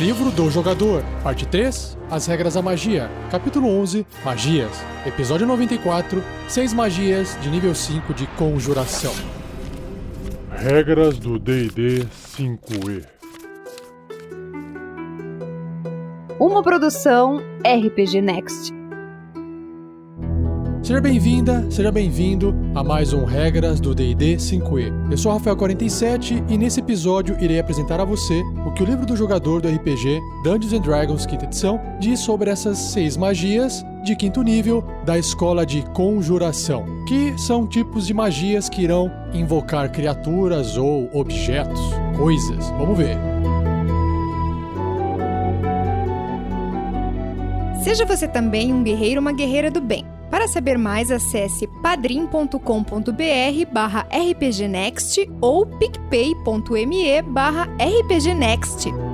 Livro do Jogador, Parte 3 As Regras da Magia, Capítulo 11 Magias, Episódio 94 6 Magias de nível 5 de Conjuração. Regras do DD 5E Uma produção RPG Next. Seja bem-vinda, seja bem-vindo a mais um Regras do D&D 5e. Eu sou Rafael47 e nesse episódio irei apresentar a você o que o livro do jogador do RPG Dungeons and Dragons quinta edição diz sobre essas seis magias de quinto nível da escola de conjuração, que são tipos de magias que irão invocar criaturas ou objetos, coisas. Vamos ver. Seja você também um guerreiro ou uma guerreira do bem. Para saber mais, acesse padrim.com.br barra rpgnext ou picpay.me barra rpgnext.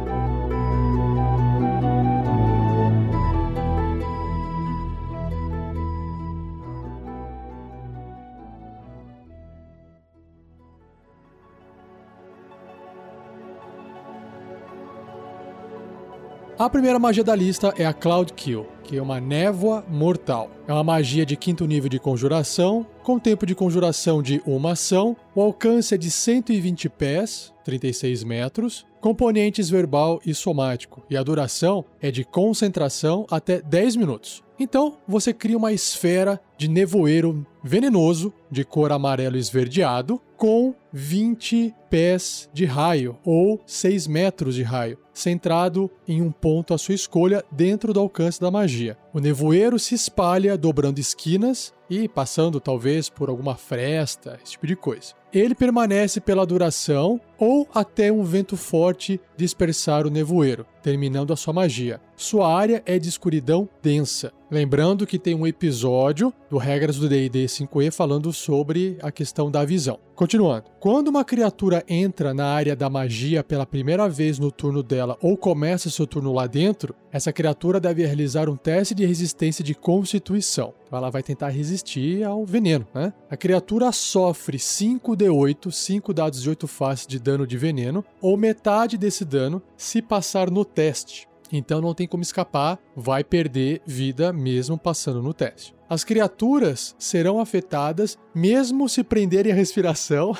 A primeira magia da lista é a Cloud Kill, que é uma névoa mortal. É uma magia de quinto nível de conjuração, com tempo de conjuração de uma ação, o alcance é de 120 pés, 36 metros, componentes verbal e somático, e a duração é de concentração até 10 minutos. Então, você cria uma esfera de nevoeiro venenoso, de cor amarelo esverdeado, com 20 pés de raio, ou 6 metros de raio, centrado em um ponto à sua escolha dentro do alcance da magia. O nevoeiro se espalha dobrando esquinas e passando talvez por alguma fresta, esse tipo de coisa. Ele permanece pela duração ou até um vento forte dispersar o nevoeiro, terminando a sua magia. Sua área é de escuridão densa. Lembrando que tem um episódio do Regras do D&D 5e falando sobre a questão da visão. Continuando. Quando uma criatura entra na área da magia pela primeira vez no turno dela ou começa seu turno lá dentro, essa criatura deve realizar um teste de resistência de constituição. Então ela vai tentar resistir ao veneno, né? A criatura sofre 5d8, 5 dados de 8 faces de dano de veneno, ou metade desse dano se passar no teste. Então não tem como escapar, vai perder vida mesmo passando no teste. As criaturas serão afetadas mesmo se prenderem a respiração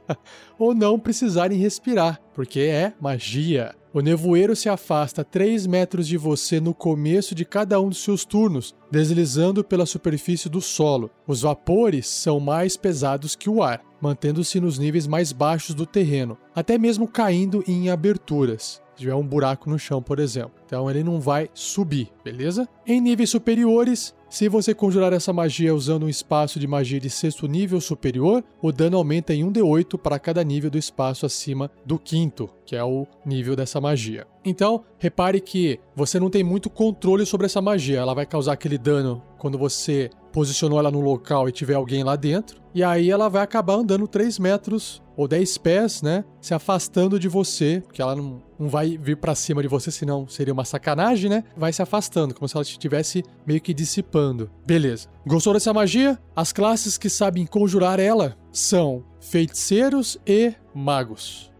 ou não precisarem respirar, porque é magia. O nevoeiro se afasta 3 metros de você no começo de cada um dos seus turnos, deslizando pela superfície do solo. Os vapores são mais pesados que o ar, mantendo-se nos níveis mais baixos do terreno, até mesmo caindo em aberturas se tiver um buraco no chão, por exemplo. Então ele não vai subir, beleza? Em níveis superiores, se você conjurar essa magia usando um espaço de magia de sexto nível superior, o dano aumenta em 1d8 para cada nível do espaço acima do quinto, que é o nível dessa magia. Então, repare que você não tem muito controle sobre essa magia. Ela vai causar aquele dano quando você posicionou ela no local e tiver alguém lá dentro. E aí ela vai acabar andando 3 metros ou 10 pés, né? Se afastando de você, porque ela não, não vai vir para cima de você, senão seria uma sacanagem, né? Vai se afastando, como se ela estivesse meio que dissipando. Beleza. Gostou dessa magia? As classes que sabem conjurar ela são feiticeiros e magos.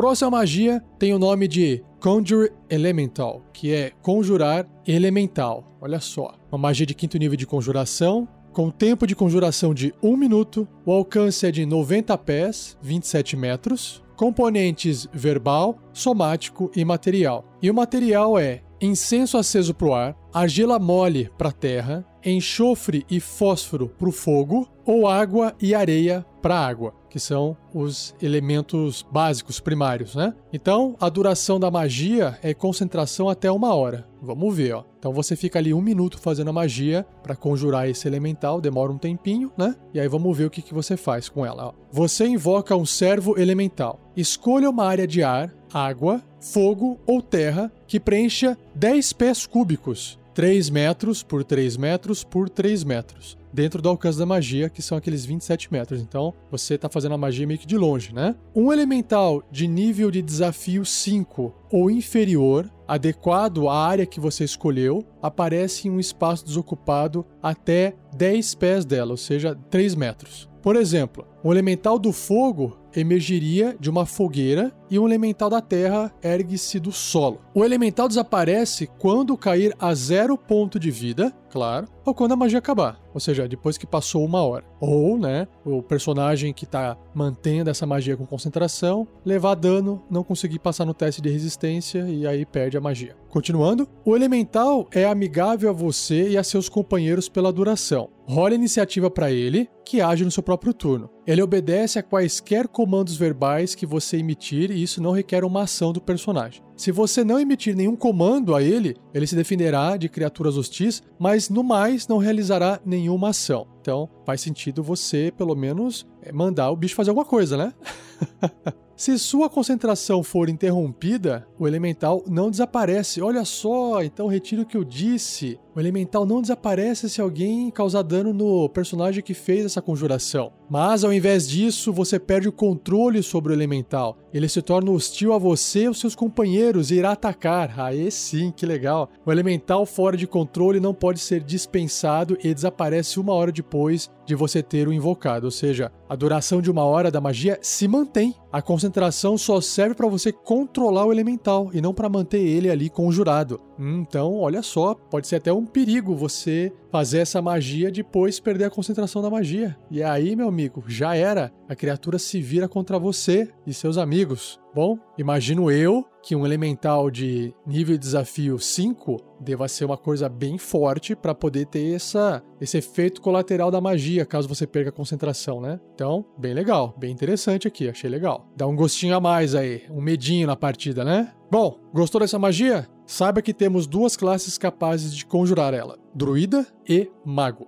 Próxima magia tem o nome de Conjure Elemental, que é conjurar elemental. Olha só, uma magia de quinto nível de conjuração, com tempo de conjuração de 1 minuto, o alcance é de 90 pés, 27 metros, componentes verbal, somático e material. E o material é incenso aceso para o ar, argila mole para a terra, enxofre e fósforo para o fogo, ou água e areia para água, que são os elementos básicos primários, né? Então, a duração da magia é concentração até uma hora. Vamos ver, ó. Então você fica ali um minuto fazendo a magia para conjurar esse elemental, demora um tempinho, né? E aí vamos ver o que, que você faz com ela. Ó. Você invoca um servo elemental. Escolha uma área de ar, água, fogo ou terra que preencha 10 pés cúbicos, 3 metros por 3 metros por 3 metros dentro do alcance da magia, que são aqueles 27 metros. Então, você está fazendo a magia meio que de longe, né? Um elemental de nível de desafio 5 ou inferior, adequado à área que você escolheu, aparece em um espaço desocupado até 10 pés dela, ou seja, 3 metros. Por exemplo, um elemental do fogo emergiria de uma fogueira e um elemental da terra ergue-se do solo. O elemental desaparece quando cair a zero ponto de vida, claro, ou quando a magia acabar, ou seja, depois que passou uma hora. Ou, né, o personagem que está mantendo essa magia com concentração levar dano, não conseguir passar no teste de resistência e aí perde a magia. Continuando, o elemental é amigável a você e a seus companheiros pela duração. Rola iniciativa para ele, que age no seu próprio turno. Ele obedece a quaisquer comandos verbais que você emitir isso não requer uma ação do personagem. Se você não emitir nenhum comando a ele, ele se defenderá de criaturas hostis, mas no mais não realizará nenhuma ação. Então faz sentido você, pelo menos, é, mandar o bicho fazer alguma coisa, né? Se sua concentração for interrompida, o elemental não desaparece. Olha só, então retiro o que eu disse. O elemental não desaparece se alguém causar dano no personagem que fez essa conjuração. Mas ao invés disso, você perde o controle sobre o elemental. Ele se torna hostil a você e aos seus companheiros e irá atacar. Aí sim, que legal. O elemental fora de controle não pode ser dispensado e desaparece uma hora depois de você ter o invocado. Ou seja, a duração de uma hora da magia se mantém. A concentração só serve para você controlar o elemental e não para manter ele ali conjurado. Então, olha só, pode ser até um perigo você fazer essa magia depois perder a concentração da magia. E aí, meu amigo, já era. A criatura se vira contra você e seus amigos. Bom, imagino eu que um elemental de nível de desafio 5 deva ser uma coisa bem forte para poder ter essa, esse efeito colateral da magia, caso você perca a concentração, né? Então, bem legal, bem interessante aqui, achei legal. Dá um gostinho a mais aí, um medinho na partida, né? Bom, gostou dessa magia? Saiba que temos duas classes capazes de conjurar ela: Druida e Mago.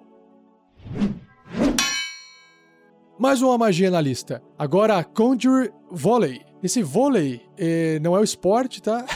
Mais uma magia na lista. Agora Conjure Volley. Esse vôlei eh, não é o esporte, tá?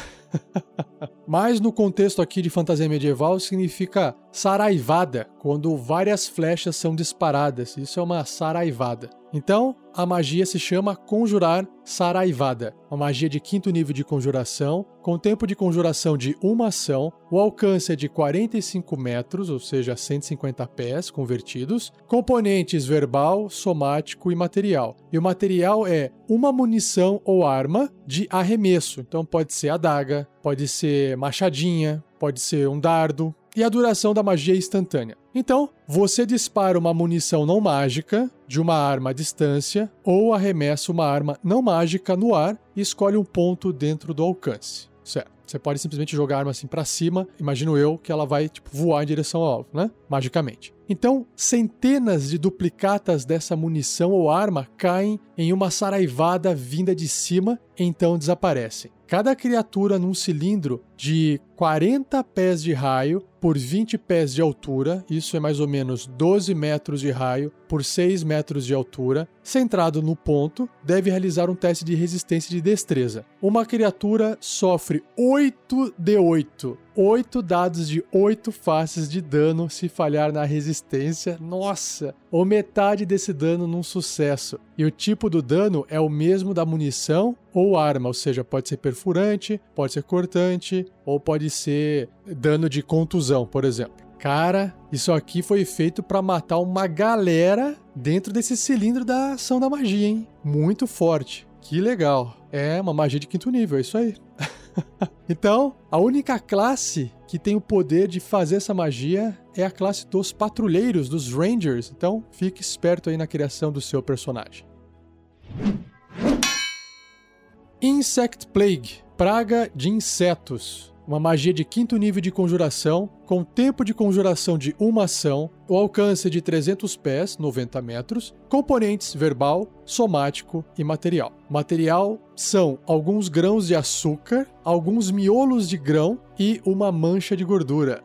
Mas no contexto aqui de fantasia medieval significa saraivada, quando várias flechas são disparadas. Isso é uma saraivada. Então, a magia se chama Conjurar Saraivada, uma magia de quinto nível de conjuração, com tempo de conjuração de uma ação, o alcance é de 45 metros, ou seja, 150 pés convertidos, componentes verbal, somático e material. E o material é uma munição ou arma de arremesso, então pode ser adaga, pode ser machadinha, pode ser um dardo, e a duração da magia é instantânea. Então, você dispara uma munição não mágica de uma arma à distância ou arremessa uma arma não mágica no ar e escolhe um ponto dentro do alcance. Certo. Você pode simplesmente jogar a arma assim para cima, imagino eu que ela vai tipo, voar em direção ao alvo, né? Magicamente. Então, centenas de duplicatas dessa munição ou arma caem em uma saraivada vinda de cima, então desaparecem. Cada criatura num cilindro de 40 pés de raio por 20 pés de altura, isso é mais ou menos 12 metros de raio por 6 metros de altura, centrado no ponto, deve realizar um teste de resistência de destreza. Uma criatura sofre 8 de 8 oito dados de oito faces de dano se falhar na resistência. Nossa! Ou metade desse dano num sucesso. E o tipo do dano é o mesmo da munição ou arma, ou seja, pode ser perfurante, pode ser cortante, ou pode ser dano de contusão, por exemplo. Cara, isso aqui foi feito para matar uma galera dentro desse cilindro da ação da magia, hein? Muito forte. Que legal. É uma magia de quinto nível, é isso aí. então, a única classe que tem o poder de fazer essa magia é a classe dos patrulheiros, dos Rangers. Então, fique esperto aí na criação do seu personagem. Insect Plague Praga de insetos uma magia de quinto nível de conjuração, com tempo de conjuração de uma ação, o alcance de 300 pés, 90 metros, componentes verbal, somático e material. Material são alguns grãos de açúcar, alguns miolos de grão e uma mancha de gordura.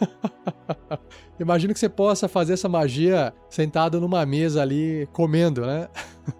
Imagino que você possa fazer essa magia sentado numa mesa ali comendo, né?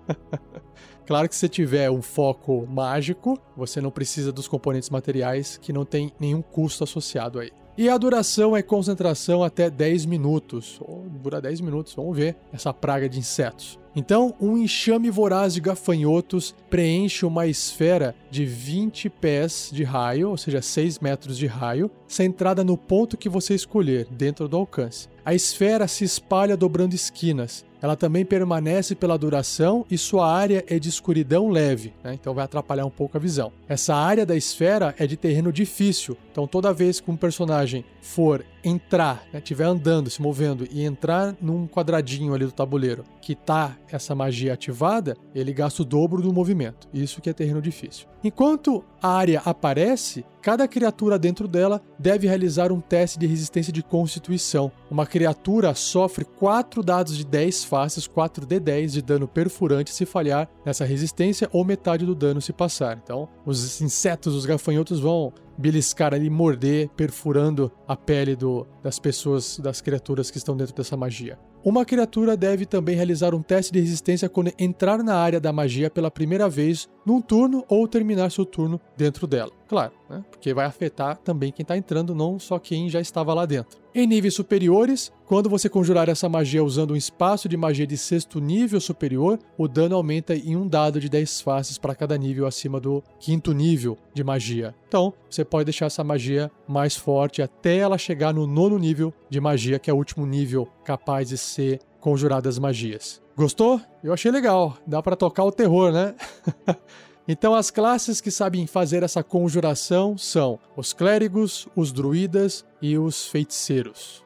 Claro que se tiver um foco mágico, você não precisa dos componentes materiais que não tem nenhum custo associado aí. E a duração é concentração até 10 minutos. Dura 10 minutos, vamos ver essa praga de insetos. Então, um enxame voraz de gafanhotos preenche uma esfera de 20 pés de raio, ou seja, 6 metros de raio, centrada no ponto que você escolher, dentro do alcance. A esfera se espalha dobrando esquinas. Ela também permanece pela duração e sua área é de escuridão leve, né? então vai atrapalhar um pouco a visão. Essa área da esfera é de terreno difícil, então toda vez que um personagem for entrar, estiver né, andando, se movendo e entrar num quadradinho ali do tabuleiro que tá essa magia ativada, ele gasta o dobro do movimento. Isso que é terreno difícil. Enquanto a área aparece, cada criatura dentro dela deve realizar um teste de resistência de constituição. Uma criatura sofre 4 dados de 10 faces, 4d10 de dano perfurante se falhar nessa resistência ou metade do dano se passar. Então, os insetos, os gafanhotos vão beliscar ali, morder, perfurando a pele do, das pessoas, das criaturas que estão dentro dessa magia. Uma criatura deve também realizar um teste de resistência quando entrar na área da magia pela primeira vez num turno ou terminar seu turno dentro dela. Claro, né? porque vai afetar também quem está entrando, não só quem já estava lá dentro. Em níveis superiores, quando você conjurar essa magia usando um espaço de magia de sexto nível superior, o dano aumenta em um dado de 10 faces para cada nível acima do quinto nível de magia. Então, você pode deixar essa magia mais forte até ela chegar no nono nível de magia, que é o último nível capaz de ser conjuradas magias. Gostou? Eu achei legal. Dá para tocar o terror, né? Então, as classes que sabem fazer essa conjuração são os clérigos, os druidas e os feiticeiros.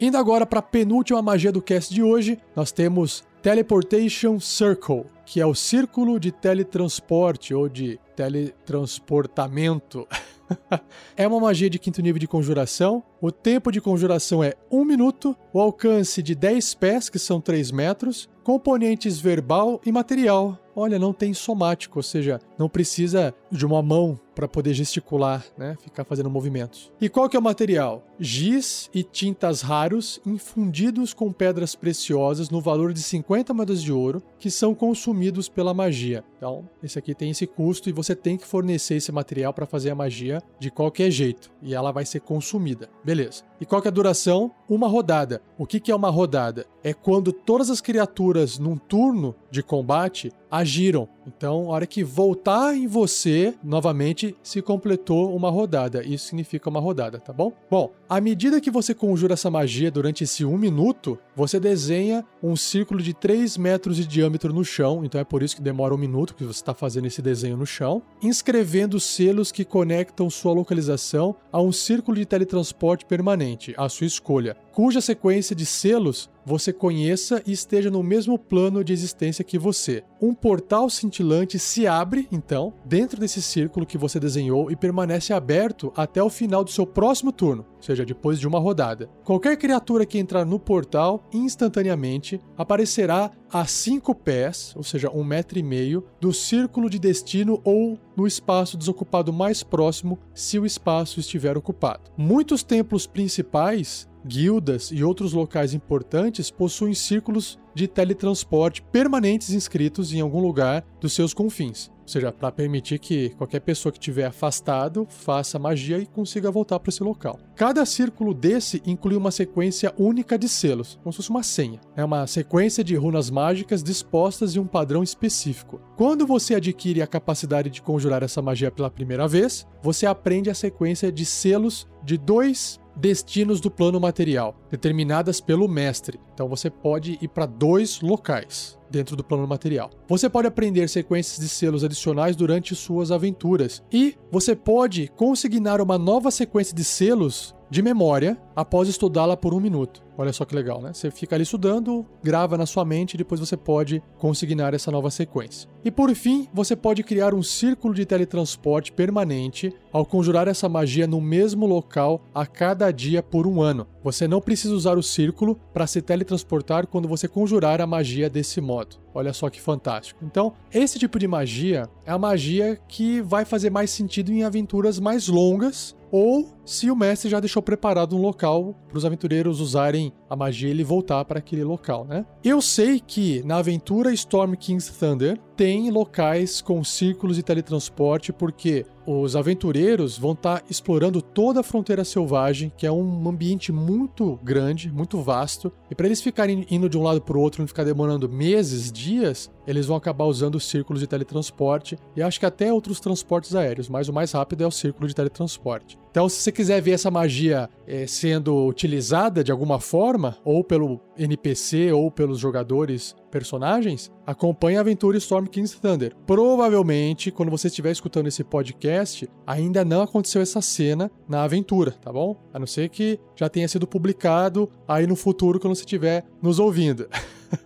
Indo agora para a penúltima magia do cast de hoje, nós temos Teleportation Circle, que é o círculo de teletransporte ou de teletransportamento. é uma magia de quinto nível de conjuração. O tempo de conjuração é 1 minuto, o alcance de 10 pés, que são 3 metros, componentes verbal e material. Olha, não tem somático, ou seja, não precisa de uma mão para poder gesticular, né, ficar fazendo movimentos. E qual que é o material? Giz e tintas raros infundidos com pedras preciosas no valor de 50 moedas de ouro, que são consumidos pela magia. Então, esse aqui tem esse custo e você tem que fornecer esse material para fazer a magia de qualquer jeito, e ela vai ser consumida. Beleza. E qual que é a duração? Uma rodada. O que, que é uma rodada? É quando todas as criaturas num turno de combate agiram. Então, a hora que voltar em você, novamente se completou uma rodada. Isso significa uma rodada, tá bom? Bom, à medida que você conjura essa magia durante esse um minuto, você desenha um círculo de 3 metros de diâmetro no chão. Então é por isso que demora um minuto que você está fazendo esse desenho no chão, inscrevendo selos que conectam sua localização a um círculo de teletransporte permanente, à sua escolha, cuja sequência de selos você conheça e esteja no mesmo plano de existência que você. Um portal cintilante se abre, então, dentro desse círculo que você desenhou e permanece aberto até o final do seu próximo turno, ou seja, depois de uma rodada. Qualquer criatura que entrar no portal instantaneamente aparecerá a cinco pés, ou seja, um metro e meio, do círculo de destino ou no espaço desocupado mais próximo, se o espaço estiver ocupado. Muitos templos principais guildas e outros locais importantes possuem círculos de teletransporte permanentes inscritos em algum lugar dos seus confins. Ou seja, para permitir que qualquer pessoa que estiver afastado faça magia e consiga voltar para esse local. Cada círculo desse inclui uma sequência única de selos, como se fosse uma senha. É uma sequência de runas mágicas dispostas em um padrão específico. Quando você adquire a capacidade de conjurar essa magia pela primeira vez, você aprende a sequência de selos de dois destinos do plano material, determinadas pelo mestre. Então você pode ir para dois locais dentro do plano material. Você pode aprender sequências de selos adicionais durante suas aventuras e você pode consignar uma nova sequência de selos de memória após estudá-la por um minuto. Olha só que legal, né? Você fica ali estudando, grava na sua mente e depois você pode consignar essa nova sequência. E por fim, você pode criar um círculo de teletransporte permanente ao conjurar essa magia no mesmo local a cada dia por um ano. Você não precisa usar o círculo para se teletransportar quando você conjurar a magia desse modo. Olha só que fantástico. Então, esse tipo de magia é a magia que vai fazer mais sentido em aventuras mais longas ou se o mestre já deixou preparado um local para os aventureiros usarem a magia e ele voltar para aquele local, né? Eu sei que na aventura Storm King's Thunder tem locais com círculos de teletransporte porque os aventureiros vão estar tá explorando toda a fronteira selvagem, que é um ambiente muito grande, muito vasto, e para eles ficarem indo de um lado para o outro, não ficar demorando meses, dias, eles vão acabar usando os círculos de teletransporte e acho que até outros transportes aéreos, mas o mais rápido é o círculo de teletransporte. Então, se você quiser ver essa magia é, sendo utilizada de alguma forma, ou pelo NPC ou pelos jogadores personagens, acompanhe a aventura Storm King's Thunder. Provavelmente, quando você estiver escutando esse podcast, ainda não aconteceu essa cena na aventura, tá bom? A não ser que já tenha sido publicado aí no futuro quando você estiver nos ouvindo.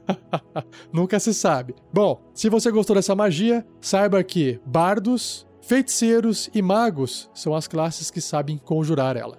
Nunca se sabe. Bom, se você gostou dessa magia, saiba que bardos, feiticeiros e magos são as classes que sabem conjurar ela.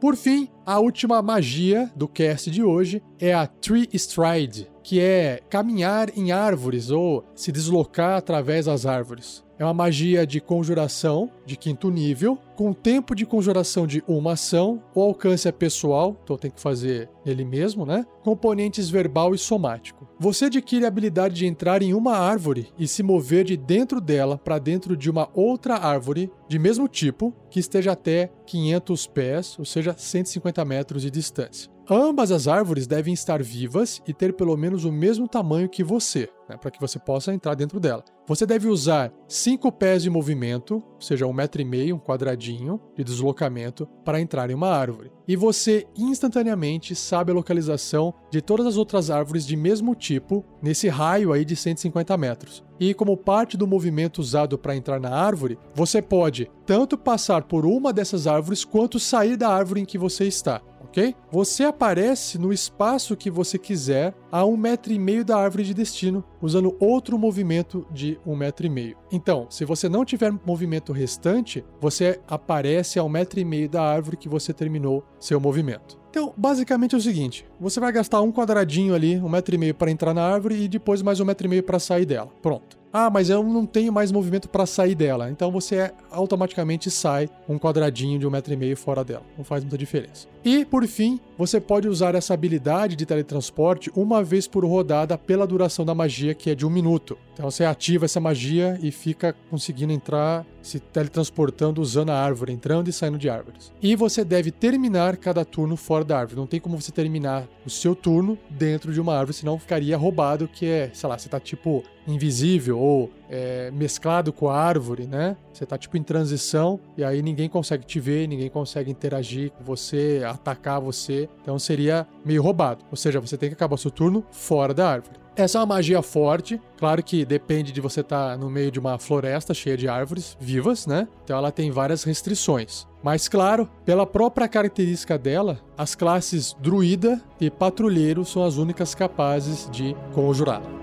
Por fim, a última magia do cast de hoje é a Tree Stride, que é caminhar em árvores ou se deslocar através das árvores. É uma magia de conjuração de quinto nível, com tempo de conjuração de uma ação, o alcance é pessoal, então tem que fazer ele mesmo, né? Componentes verbal e somático. Você adquire a habilidade de entrar em uma árvore e se mover de dentro dela para dentro de uma outra árvore de mesmo tipo que esteja até 500 pés, ou seja, 150 metros de distância. Ambas as árvores devem estar vivas e ter pelo menos o mesmo tamanho que você, né, para que você possa entrar dentro dela. Você deve usar cinco pés de movimento, ou seja, um metro e meio, um quadradinho de deslocamento, para entrar em uma árvore. E você instantaneamente sabe a localização de todas as outras árvores de mesmo tipo nesse raio aí de 150 metros. E como parte do movimento usado para entrar na árvore, você pode tanto passar por uma dessas árvores quanto sair da árvore em que você está ok? Você aparece no espaço que você quiser a um metro e meio da árvore de destino, usando outro movimento de um metro e meio. Então, se você não tiver movimento restante, você aparece a um metro e meio da árvore que você terminou seu movimento. Então, basicamente é o seguinte: você vai gastar um quadradinho ali, um metro e meio para entrar na árvore e depois mais um metro e meio para sair dela. Pronto. Ah, mas eu não tenho mais movimento para sair dela. Então você automaticamente sai um quadradinho de um metro e meio fora dela. Não faz muita diferença. E, por fim, você pode usar essa habilidade de teletransporte uma vez por rodada pela duração da magia, que é de um minuto. Então você ativa essa magia e fica conseguindo entrar, se teletransportando usando a árvore, entrando e saindo de árvores. E você deve terminar cada turno fora da árvore. Não tem como você terminar o seu turno dentro de uma árvore, senão ficaria roubado, que é, sei lá, você tá tipo invisível ou é, mesclado com a árvore, né? Você tá tipo em transição e aí ninguém consegue te ver, ninguém consegue interagir com você, atacar você. Então seria meio roubado. Ou seja, você tem que acabar seu turno fora da árvore. Essa é uma magia forte, claro que depende de você estar tá no meio de uma floresta cheia de árvores vivas, né? Então ela tem várias restrições. Mas claro, pela própria característica dela, as classes druida e patrulheiro são as únicas capazes de conjurá-la.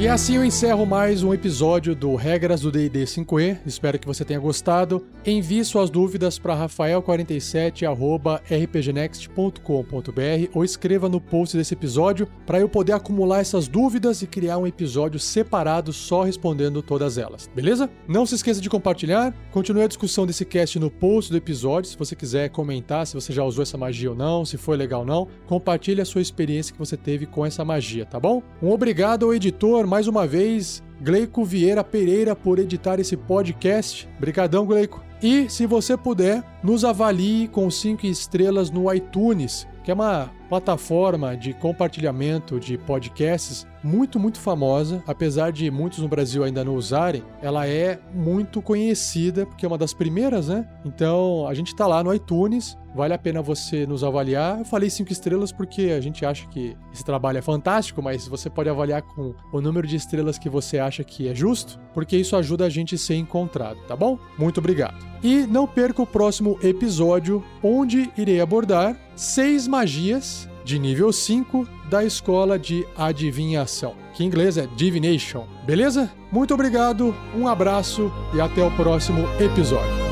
E assim eu encerro mais um episódio do Regras do D&D 5e. Espero que você tenha gostado. Envie suas dúvidas para rafael47@rpgnext.com.br ou escreva no post desse episódio para eu poder acumular essas dúvidas e criar um episódio separado só respondendo todas elas. Beleza? Não se esqueça de compartilhar. Continue a discussão desse cast no post do episódio. Se você quiser comentar se você já usou essa magia ou não, se foi legal ou não, compartilhe a sua experiência que você teve com essa magia, tá bom? Um obrigado ao editor mais uma vez, Gleico Vieira Pereira, por editar esse podcast. Obrigadão, Gleico. E, se você puder, nos avalie com 5 estrelas no iTunes, que é uma plataforma de compartilhamento de podcasts muito, muito famosa. Apesar de muitos no Brasil ainda não usarem, ela é muito conhecida, porque é uma das primeiras, né? Então, a gente tá lá no iTunes, vale a pena você nos avaliar. Eu falei cinco estrelas porque a gente acha que esse trabalho é fantástico, mas você pode avaliar com o número de estrelas que você acha que é justo, porque isso ajuda a gente a ser encontrado, tá bom? Muito obrigado. E não perca o próximo episódio, onde irei abordar seis magias de nível 5 da escola de adivinhação, que em inglês é Divination. Beleza? Muito obrigado, um abraço e até o próximo episódio.